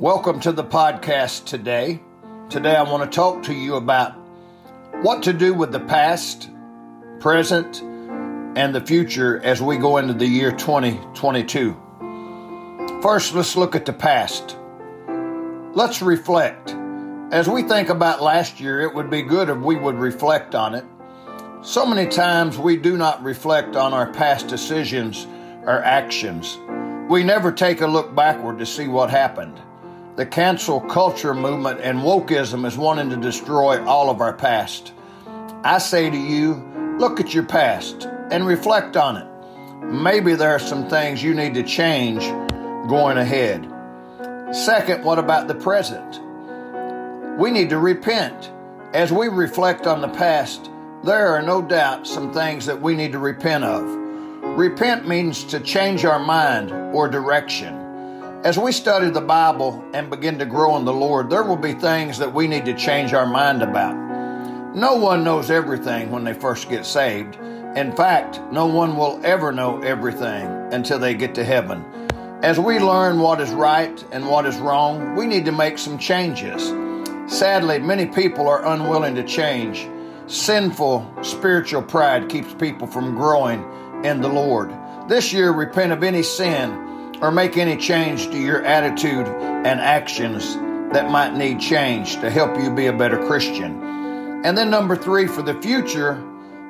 Welcome to the podcast today. Today I want to talk to you about what to do with the past, present, and the future as we go into the year 2022. First, let's look at the past. Let's reflect. As we think about last year, it would be good if we would reflect on it. So many times we do not reflect on our past decisions or actions. We never take a look backward to see what happened. The cancel culture movement and wokeism is wanting to destroy all of our past. I say to you, look at your past and reflect on it. Maybe there are some things you need to change going ahead. Second, what about the present? We need to repent. As we reflect on the past, there are no doubt some things that we need to repent of. Repent means to change our mind or direction. As we study the Bible and begin to grow in the Lord, there will be things that we need to change our mind about. No one knows everything when they first get saved. In fact, no one will ever know everything until they get to heaven. As we learn what is right and what is wrong, we need to make some changes. Sadly, many people are unwilling to change. Sinful spiritual pride keeps people from growing in the Lord. This year, repent of any sin or make any change to your attitude and actions that might need change to help you be a better Christian. And then, number three, for the future,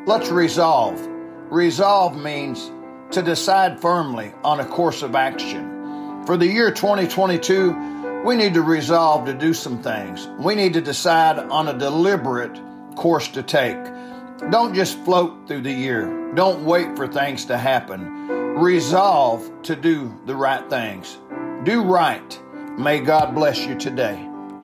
let's resolve. Resolve means to decide firmly on a course of action. For the year 2022, we need to resolve to do some things. We need to decide on a deliberate course to take. Don't just float through the year. Don't wait for things to happen. Resolve to do the right things. Do right. May God bless you today.